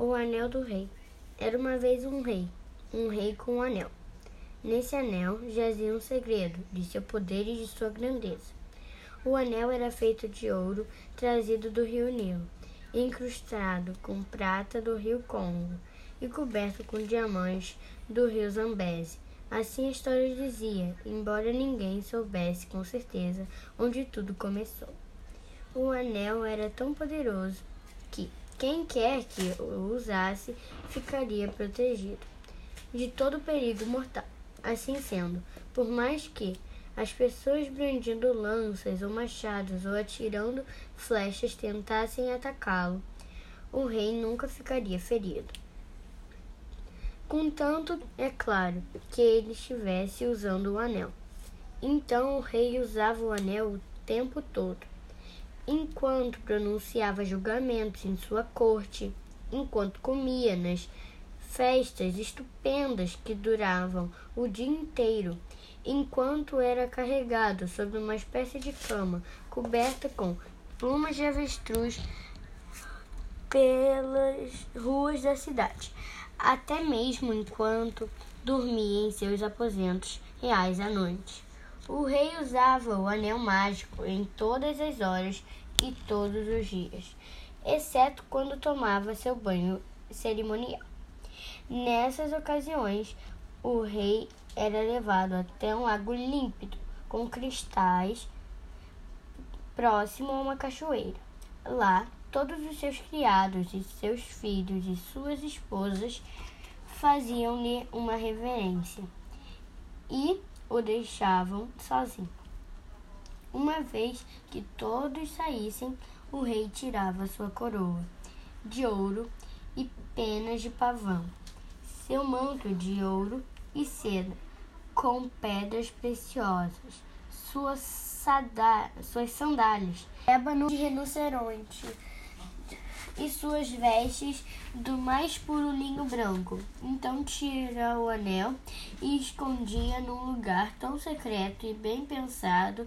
O Anel do Rei. Era uma vez um rei, um rei com um anel. Nesse anel jazia um segredo de seu poder e de sua grandeza. O anel era feito de ouro trazido do rio Nilo, incrustado com prata do rio Congo e coberto com diamantes do rio Zambeze. Assim a história dizia, embora ninguém soubesse com certeza onde tudo começou. O anel era tão poderoso que quem quer que o usasse ficaria protegido de todo perigo mortal. Assim sendo, por mais que as pessoas brandindo lanças ou machados ou atirando flechas tentassem atacá-lo, o rei nunca ficaria ferido. Contanto, é claro, que ele estivesse usando o anel. Então o rei usava o anel o tempo todo enquanto pronunciava julgamentos em sua corte, enquanto comia nas festas estupendas que duravam o dia inteiro, enquanto era carregado sobre uma espécie de cama coberta com plumas de avestruz pelas ruas da cidade, até mesmo enquanto dormia em seus aposentos reais à noite. O rei usava o anel mágico em todas as horas e todos os dias, exceto quando tomava seu banho cerimonial. Nessas ocasiões, o rei era levado até um lago límpido com cristais próximo a uma cachoeira. Lá, todos os seus criados e seus filhos e suas esposas faziam-lhe uma reverência e o deixavam sozinho. Uma vez que todos saíssem, o rei tirava sua coroa de ouro e penas de pavão, seu manto de ouro e seda, com pedras preciosas, suas, suas sandálias, ébano de rinoceronte e suas vestes do mais puro linho branco. Então tira o anel e escondia num lugar tão secreto e bem pensado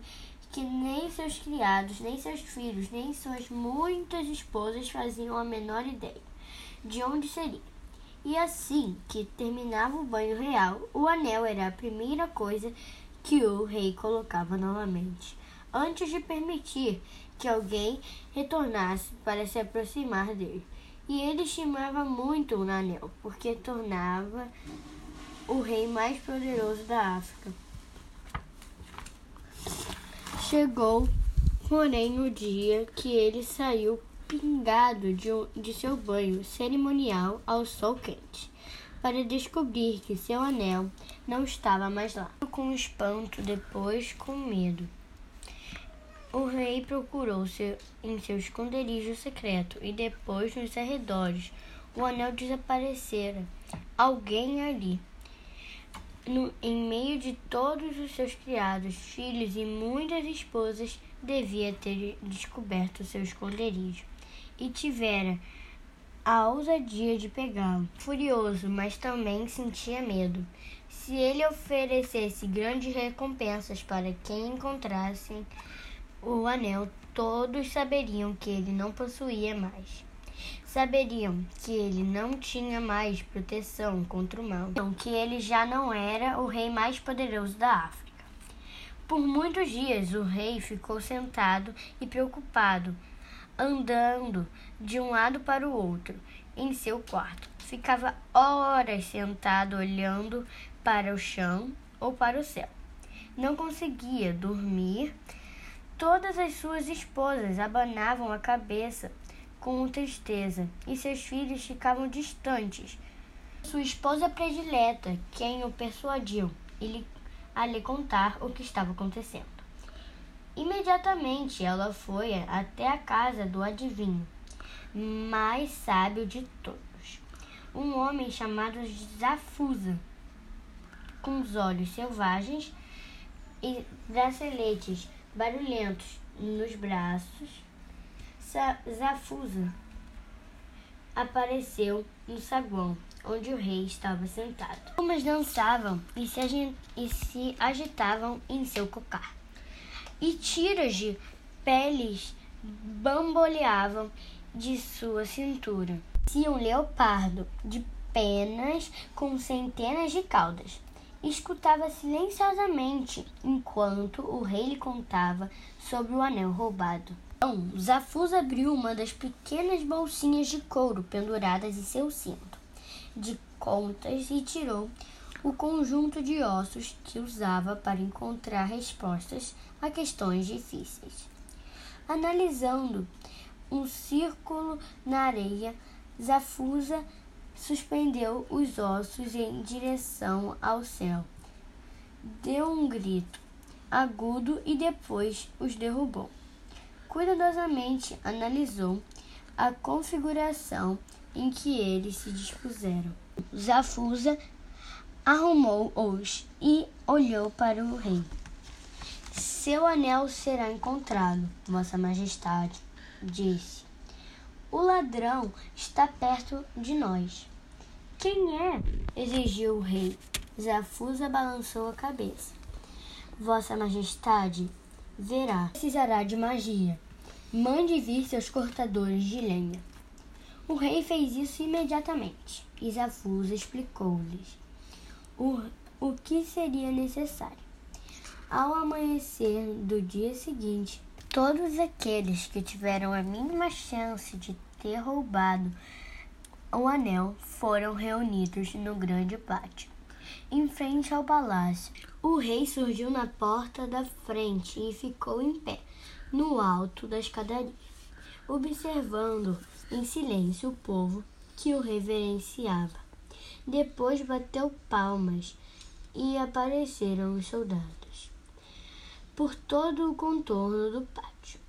que nem seus criados, nem seus filhos, nem suas muitas esposas faziam a menor ideia de onde seria. E assim que terminava o banho real, o anel era a primeira coisa que o rei colocava novamente, antes de permitir que alguém retornasse para se aproximar dele. E ele estimava muito o anel, porque tornava o rei mais poderoso da África. Chegou, porém, o dia que ele saiu pingado de, de seu banho cerimonial ao sol quente, para descobrir que seu anel não estava mais lá. Com espanto, depois com medo. O rei procurou seu, em seu esconderijo secreto e depois nos arredores. O anel desaparecera. Alguém ali, no, em meio de todos os seus criados, filhos e muitas esposas, devia ter descoberto seu esconderijo e tivera a ousadia de pegá-lo. Furioso, mas também sentia medo. Se ele oferecesse grandes recompensas para quem encontrasse o anel, todos saberiam que ele não possuía mais. Saberiam que ele não tinha mais proteção contra o mal, então que ele já não era o rei mais poderoso da África. Por muitos dias o rei ficou sentado e preocupado, andando de um lado para o outro em seu quarto. Ficava horas sentado olhando para o chão ou para o céu. Não conseguia dormir Todas as suas esposas abanavam a cabeça com tristeza e seus filhos ficavam distantes. Sua esposa predileta, quem o persuadiu a lhe contar o que estava acontecendo. Imediatamente ela foi até a casa do adivinho, mais sábio de todos, um homem chamado Zafusa, com os olhos selvagens e braceletes barulhentos nos braços, Zafusa apareceu no saguão onde o rei estava sentado. Umas dançavam e se, e se agitavam em seu cocar, e tiras de peles bamboleavam de sua cintura. Se um leopardo de penas com centenas de caudas. Escutava silenciosamente enquanto o rei lhe contava sobre o anel roubado. Então, Zafuz abriu uma das pequenas bolsinhas de couro penduradas em seu cinto de contas e tirou o conjunto de ossos que usava para encontrar respostas a questões difíceis. Analisando um círculo na areia, Zafusa suspendeu os ossos em direção ao céu. Deu um grito agudo e depois os derrubou. Cuidadosamente analisou a configuração em que eles se dispuseram. Zafusa arrumou-os e olhou para o rei. Seu anel será encontrado, Vossa Majestade, disse. O ladrão está perto de nós. Quem é? exigiu o rei. Zafusa balançou a cabeça. Vossa Majestade verá. Precisará de magia. Mande vir seus cortadores de lenha. O rei fez isso imediatamente. E Zafusa explicou-lhes o, o que seria necessário. Ao amanhecer do dia seguinte, todos aqueles que tiveram a mínima chance de ter roubado o anel foram reunidos no grande pátio, em frente ao palácio. O rei surgiu na porta da frente e ficou em pé, no alto da escadaria, observando em silêncio o povo que o reverenciava. Depois bateu palmas e apareceram os soldados por todo o contorno do pátio,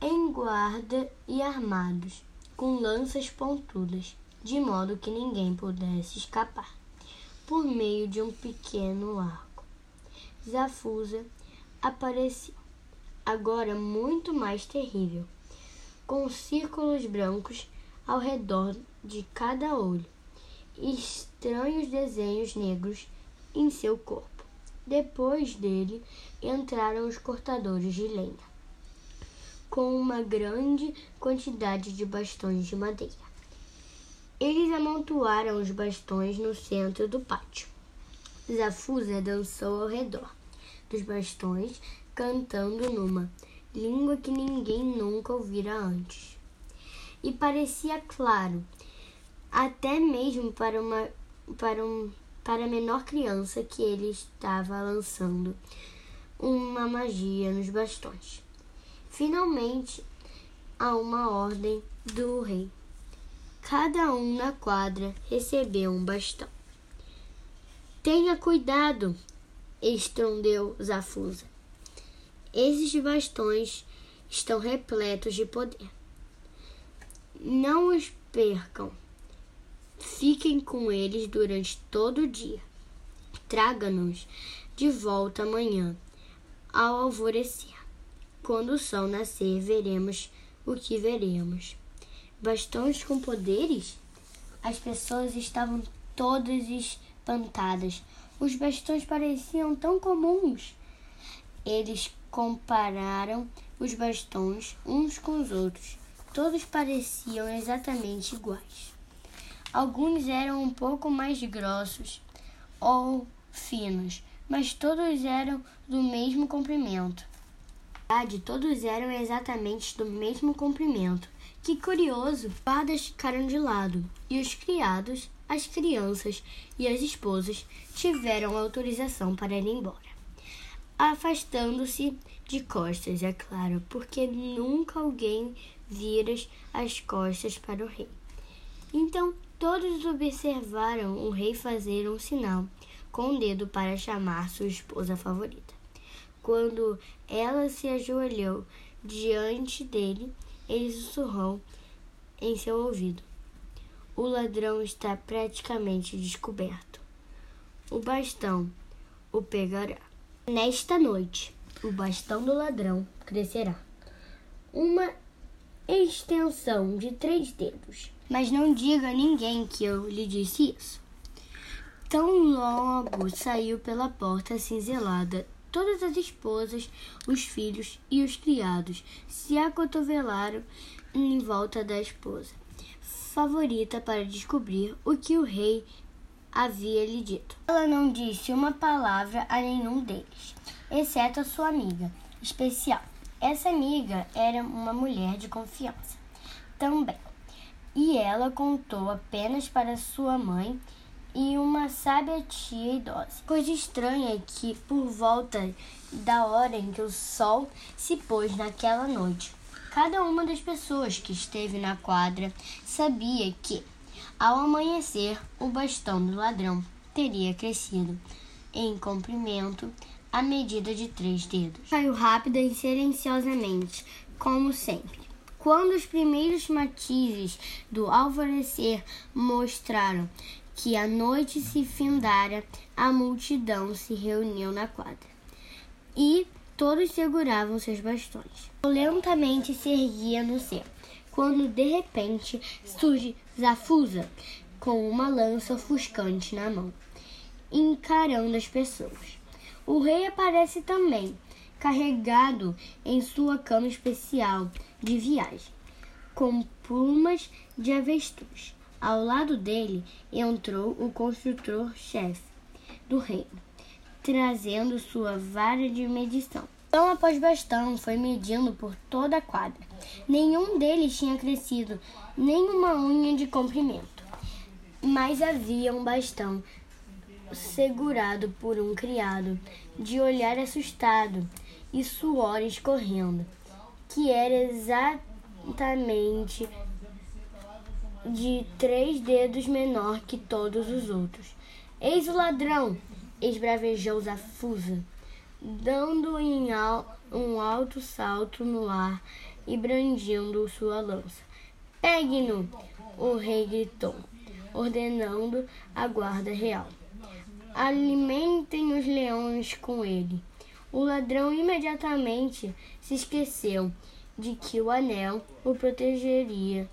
em guarda e armados, com lanças pontudas, de modo que ninguém pudesse escapar, por meio de um pequeno arco. Zafusa apareceu, agora muito mais terrível, com círculos brancos ao redor de cada olho e estranhos desenhos negros em seu corpo. Depois dele entraram os cortadores de lenha, com uma grande quantidade de bastões de madeira. Eles amontoaram os bastões no centro do pátio. Zafusa dançou ao redor dos bastões, cantando numa língua que ninguém nunca ouvira antes. E parecia claro, até mesmo para uma para um para a menor criança que ele estava lançando uma magia nos bastões. Finalmente, há uma ordem do rei. Cada um na quadra recebeu um bastão. Tenha cuidado, estrondeu Zafusa. Esses bastões estão repletos de poder. Não os percam. Fiquem com eles durante todo o dia. Traga-nos de volta amanhã, ao alvorecer. Quando o sol nascer, veremos o que veremos. Bastões com poderes? As pessoas estavam todas espantadas. Os bastões pareciam tão comuns. Eles compararam os bastões uns com os outros. Todos pareciam exatamente iguais. Alguns eram um pouco mais grossos ou finos, mas todos eram do mesmo comprimento. Verdade, todos eram exatamente do mesmo comprimento. Que curioso! Guardas ficaram de lado e os criados, as crianças e as esposas tiveram autorização para ir embora. Afastando-se de costas, é claro, porque nunca alguém vira as costas para o rei. Então Todos observaram o rei fazer um sinal com o dedo para chamar sua esposa favorita. Quando ela se ajoelhou diante dele, ele sussurrou em seu ouvido: O ladrão está praticamente descoberto. O bastão o pegará. Nesta noite, o bastão do ladrão crescerá. Uma extensão de três dedos mas não diga a ninguém que eu lhe disse isso. Tão logo saiu pela porta cinzelada, todas as esposas, os filhos e os criados se acotovelaram em volta da esposa, favorita para descobrir o que o rei havia lhe dito. Ela não disse uma palavra a nenhum deles, exceto a sua amiga especial. Essa amiga era uma mulher de confiança também, e ela contou apenas para sua mãe e uma sábia tia idosa. Coisa estranha é que, por volta da hora em que o sol se pôs naquela noite, cada uma das pessoas que esteve na quadra sabia que, ao amanhecer, o bastão do ladrão teria crescido em comprimento à medida de três dedos. Caiu rápida e silenciosamente, como sempre. Quando os primeiros matizes do alvorecer mostraram que a noite se findara, a multidão se reuniu na quadra. E todos seguravam seus bastões. Lentamente se erguia no céu, quando de repente surge Zafusa com uma lança ofuscante na mão, encarando as pessoas. O rei aparece também, carregado em sua cama especial de viagem, com plumas de avestruz. Ao lado dele entrou o construtor-chefe do reino, trazendo sua vara de medição. Bastão após bastão foi medindo por toda a quadra. Nenhum deles tinha crescido nem uma unha de comprimento, mas havia um bastão segurado por um criado, de olhar assustado e suor escorrendo, que era exatamente de três dedos menor que todos os outros. Eis o ladrão! esbravejou Zafusa, dando em al um alto salto no ar e brandindo sua lança. Pegue-no! O rei gritou, ordenando a guarda real. Alimentem os leões com ele. O ladrão imediatamente se esqueceu de que o anel o protegeria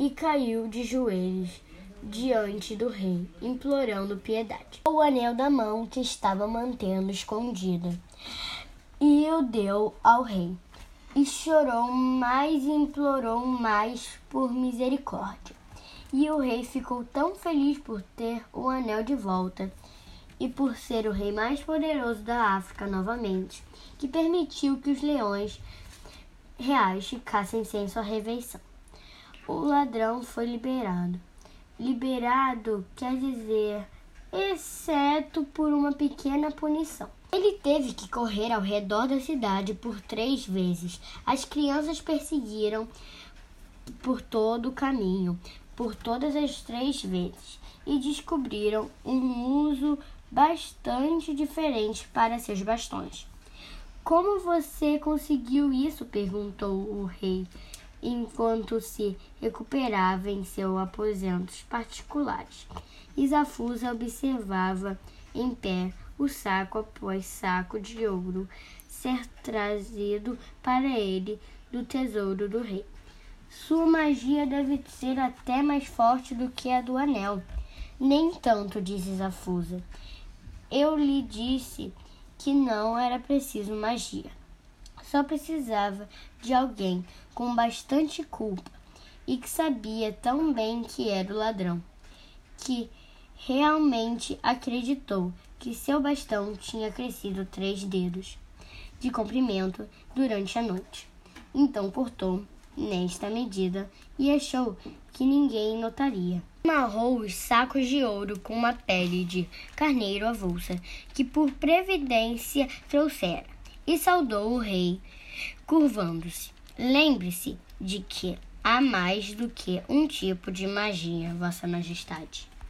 e caiu de joelhos diante do rei, implorando piedade. O anel da mão que estava mantendo escondido e o deu ao rei. E chorou mais e implorou mais por misericórdia. E o rei ficou tão feliz por ter o anel de volta e por ser o rei mais poderoso da África novamente, que permitiu que os leões reais ficassem sem sua refeição o ladrão foi liberado. Liberado quer dizer, exceto por uma pequena punição. Ele teve que correr ao redor da cidade por três vezes. As crianças perseguiram por todo o caminho, por todas as três vezes, e descobriram um uso bastante diferente para seus bastões. Como você conseguiu isso? perguntou o rei enquanto se recuperava em seus aposentos particulares. Isafusa observava em pé o saco após saco de ouro ser trazido para ele do tesouro do rei. Sua magia deve ser até mais forte do que a do anel. Nem tanto, disse Zafusa. Eu lhe disse que não era preciso magia. Só precisava de alguém com bastante culpa e que sabia tão bem que era o ladrão, que realmente acreditou que seu bastão tinha crescido três dedos de comprimento durante a noite. Então cortou nesta medida e achou que ninguém notaria. Amarrou os sacos de ouro com uma pele de carneiro avulsa que por previdência trouxera e saudou o rei, curvando-se. Lembre-se de que há mais do que um tipo de magia, Vossa Majestade.